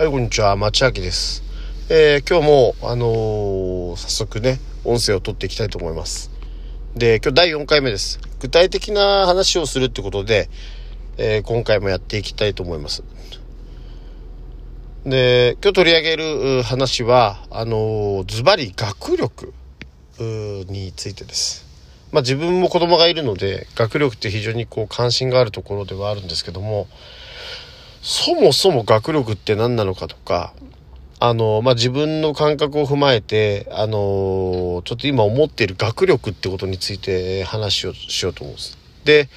はい、こんにちは。町明です。えー、今日も、あのー、早速ね、音声を取っていきたいと思います。で、今日第4回目です。具体的な話をするってことで、えー、今回もやっていきたいと思います。で、今日取り上げる話は、あのズバリ学力についてです。まあ自分も子供がいるので、学力って非常にこう関心があるところではあるんですけども、そもそも学力って何なのかとか、あの、まあ、自分の感覚を踏まえて、あの、ちょっと今思っている学力ってことについて話をしようと思うんです。で、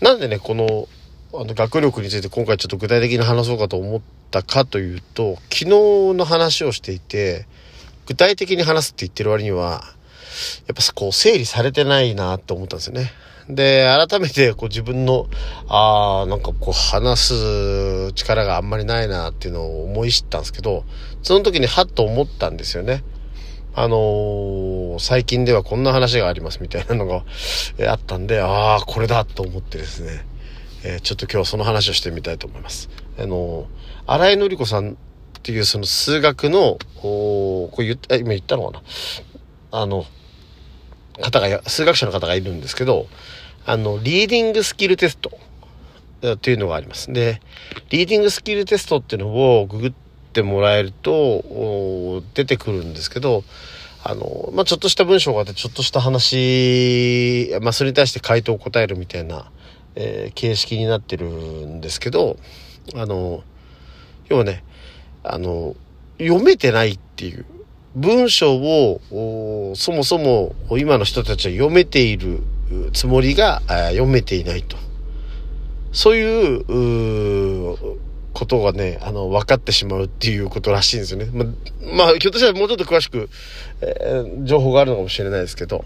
なんでね、この、あの、学力について今回ちょっと具体的に話そうかと思ったかというと、昨日の話をしていて、具体的に話すって言ってる割には、やっぱこう整理されてないなって思ったんですよね。で、改めてこう自分の、ああ、なんかこう話す力があんまりないなっていうのを思い知ったんですけど、その時にハッと思ったんですよね。あのー、最近ではこんな話がありますみたいなのが、えあったんで、ああ、これだと思ってですね、えー、ちょっと今日はその話をしてみたいと思います。あのー、荒井のり子さんっていうその数学の、これ言った、今言ったのかな？あの、方が、数学者の方がいるんですけど、あの、リーディングスキルテストっていうのがあります。で、リーディングスキルテストっていうのをググってもらえると、出てくるんですけど、あの、まあ、ちょっとした文章があって、ちょっとした話、まあ、それに対して回答を答えるみたいな、えー、形式になってるんですけど、あの、要はね、あの、読めてないっていう、文章をそもそも今の人たちは読めているつもりが読めていないと。そういうことがね、あの、分かってしまうっていうことらしいんですよね。ま、まあ、ひょっとしたらもうちょっと詳しく、えー、情報があるのかもしれないですけど。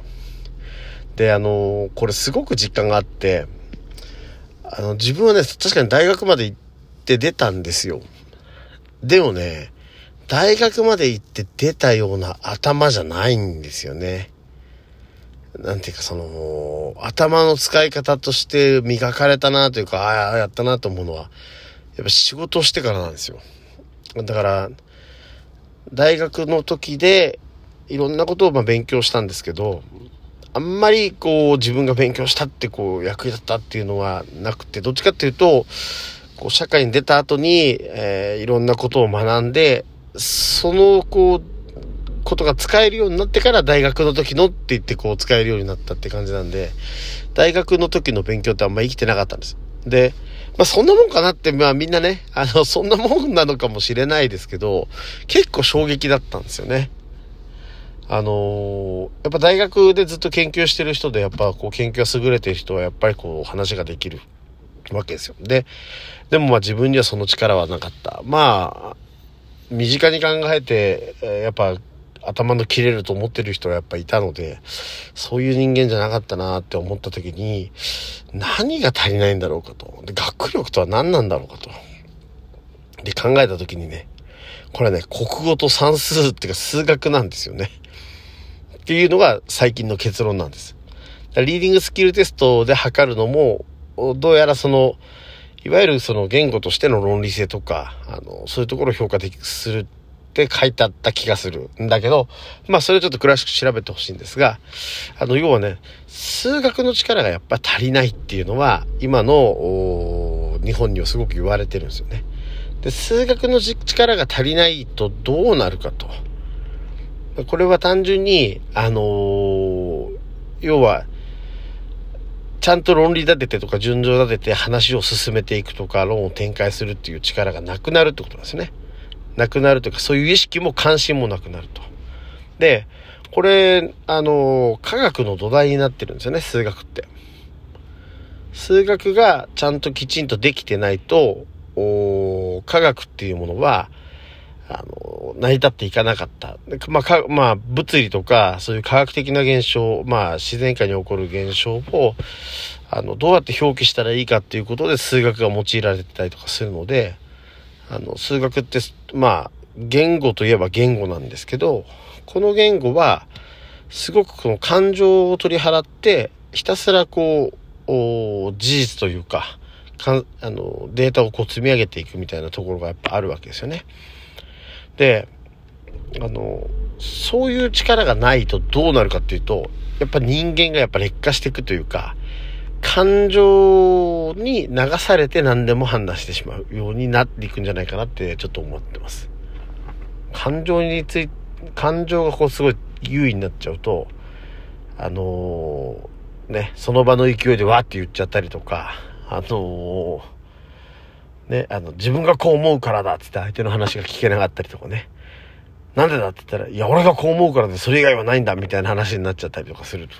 で、あのこれすごく実感があって、あの、自分はね、確かに大学まで行って出たんですよ。でもね、大学まで行って出たような頭じゃないんですよね。なんていうかその、頭の使い方として磨かれたなというか、ああ、やったなと思うのは、やっぱ仕事をしてからなんですよ。だから、大学の時で、いろんなことをま勉強したんですけど、あんまりこう自分が勉強したってこう役に立ったっていうのはなくて、どっちかっていうと、こう社会に出た後に、えー、いろんなことを学んで、その、こう、ことが使えるようになってから大学の時のって言ってこう使えるようになったって感じなんで、大学の時の勉強ってあんま生きてなかったんです。で、まあそんなもんかなって、まあみんなね、あの、そんなもんなのかもしれないですけど、結構衝撃だったんですよね。あの、やっぱ大学でずっと研究してる人で、やっぱこう研究が優れてる人はやっぱりこう話ができるわけですよ。で、でもまあ自分にはその力はなかった。まあ、身近に考えて、やっぱ頭の切れると思ってる人はやっぱいたので、そういう人間じゃなかったなって思った時に、何が足りないんだろうかと。で、学力とは何なんだろうかと。で、考えた時にね、これね、国語と算数っていうか数学なんですよね。っていうのが最近の結論なんです。リーディングスキルテストで測るのも、どうやらその、いわゆるその言語としての論理性とか、あの、そういうところを評価するって書いてあった気がするんだけど、まあそれをちょっと詳しく調べてほしいんですが、あの、要はね、数学の力がやっぱ足りないっていうのは、今の日本にはすごく言われてるんですよね。で、数学の力が足りないとどうなるかと。これは単純に、あのー、要は、ちゃんと論理立ててとか順序立てて話を進めていくとか論を展開するっていう力がなくなるってことなんですね。なくなるというかそういう意識も関心もなくなると。で、これ、あの、科学の土台になってるんですよね、数学って。数学がちゃんときちんとできてないと、科学っていうものは、あの、成り立っていかなかった。まあ、か、まあ、物理とか、そういう科学的な現象、まあ、自然界に起こる現象を、あの、どうやって表記したらいいかっていうことで数学が用いられてたりとかするので、あの、数学って、まあ、言語といえば言語なんですけど、この言語は、すごくこの感情を取り払って、ひたすらこう、事実というか、かん、あの、データをこう積み上げていくみたいなところがやっぱあるわけですよね。で、あの、そういう力がないとどうなるかっていうと、やっぱ人間がやっぱ劣化していくというか、感情に流されて何でも判断してしまうようになっていくんじゃないかなってちょっと思ってます。感情について、感情がこうすごい優位になっちゃうと、あのー、ね、その場の勢いでわって言っちゃったりとか、あのー、ね、あの、自分がこう思うからだってって相手の話が聞けなかったりとかね。なんでだって言ったら、いや、俺がこう思うからで、それ以外はないんだみたいな話になっちゃったりとかすると。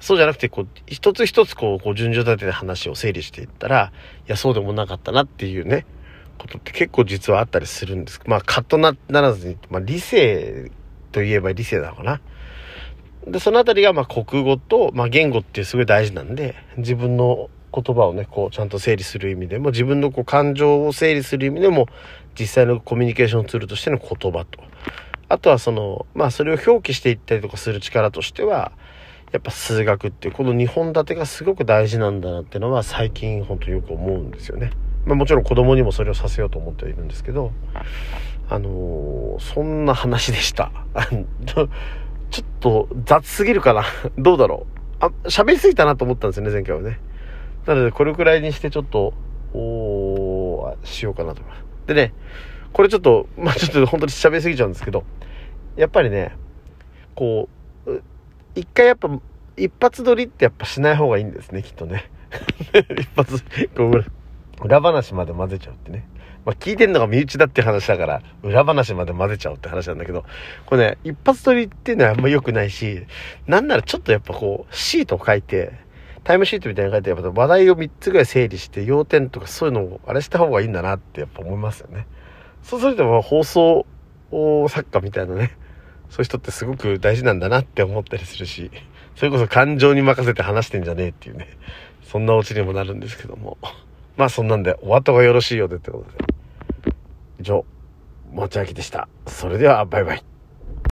そうじゃなくて、こう、一つ一つこう、こう順序立てて話を整理していったら、いや、そうでもなかったなっていうね、ことって結構実はあったりするんです。まあ、カットならずに、まあ、理性といえば理性なのかな。で、そのあたりが、まあ、国語と、まあ、言語ってすごい大事なんで、自分の言葉をね、こう、ちゃんと整理する意味でも、自分のこう、感情を整理する意味でも、実際のコミュニケーションツールとしての言葉と。あとはその、まあ、それを表記していったりとかする力としては、やっぱ数学っていうこの2本立てがすごく大事なんだなっていうのは最近本当よく思うんですよね。まあ、もちろん子供にもそれをさせようと思ってはいるんですけど、あのー、そんな話でした。ちょっと雑すぎるかな どうだろうあ、喋りすぎたなと思ったんですよね、前回はね。なので、これくらいにしてちょっと、おー、しようかなと思います。でね、これちょっと、まあちょっと本当に喋りすぎちゃうんですけど、やっぱりね、こう、一回やっぱ、一発撮りってやっぱしない方がいいんですね、きっとね。一発、こう、裏話まで混ぜちゃうってね。まあ、聞いてんのが身内だって話だから、裏話まで混ぜちゃうって話なんだけど、これね、一発撮りっていうのはあんま良くないし、なんならちょっとやっぱこう、シートを書いて、タイムシートみたいに書いて、やっぱ話題を3つぐらい整理して、要点とかそういうのをあれした方がいいんだなってやっぱ思いますよね。そうすると、放送作家みたいなね、そういう人ってすごく大事なんだなって思ったりするし、それこそ感情に任せて話してんじゃねえっていうね、そんなオチにもなるんですけども。まあそんなんで、終わった方がよろしいようでってことで。以上、もちあきでした。それでは、バイバイ。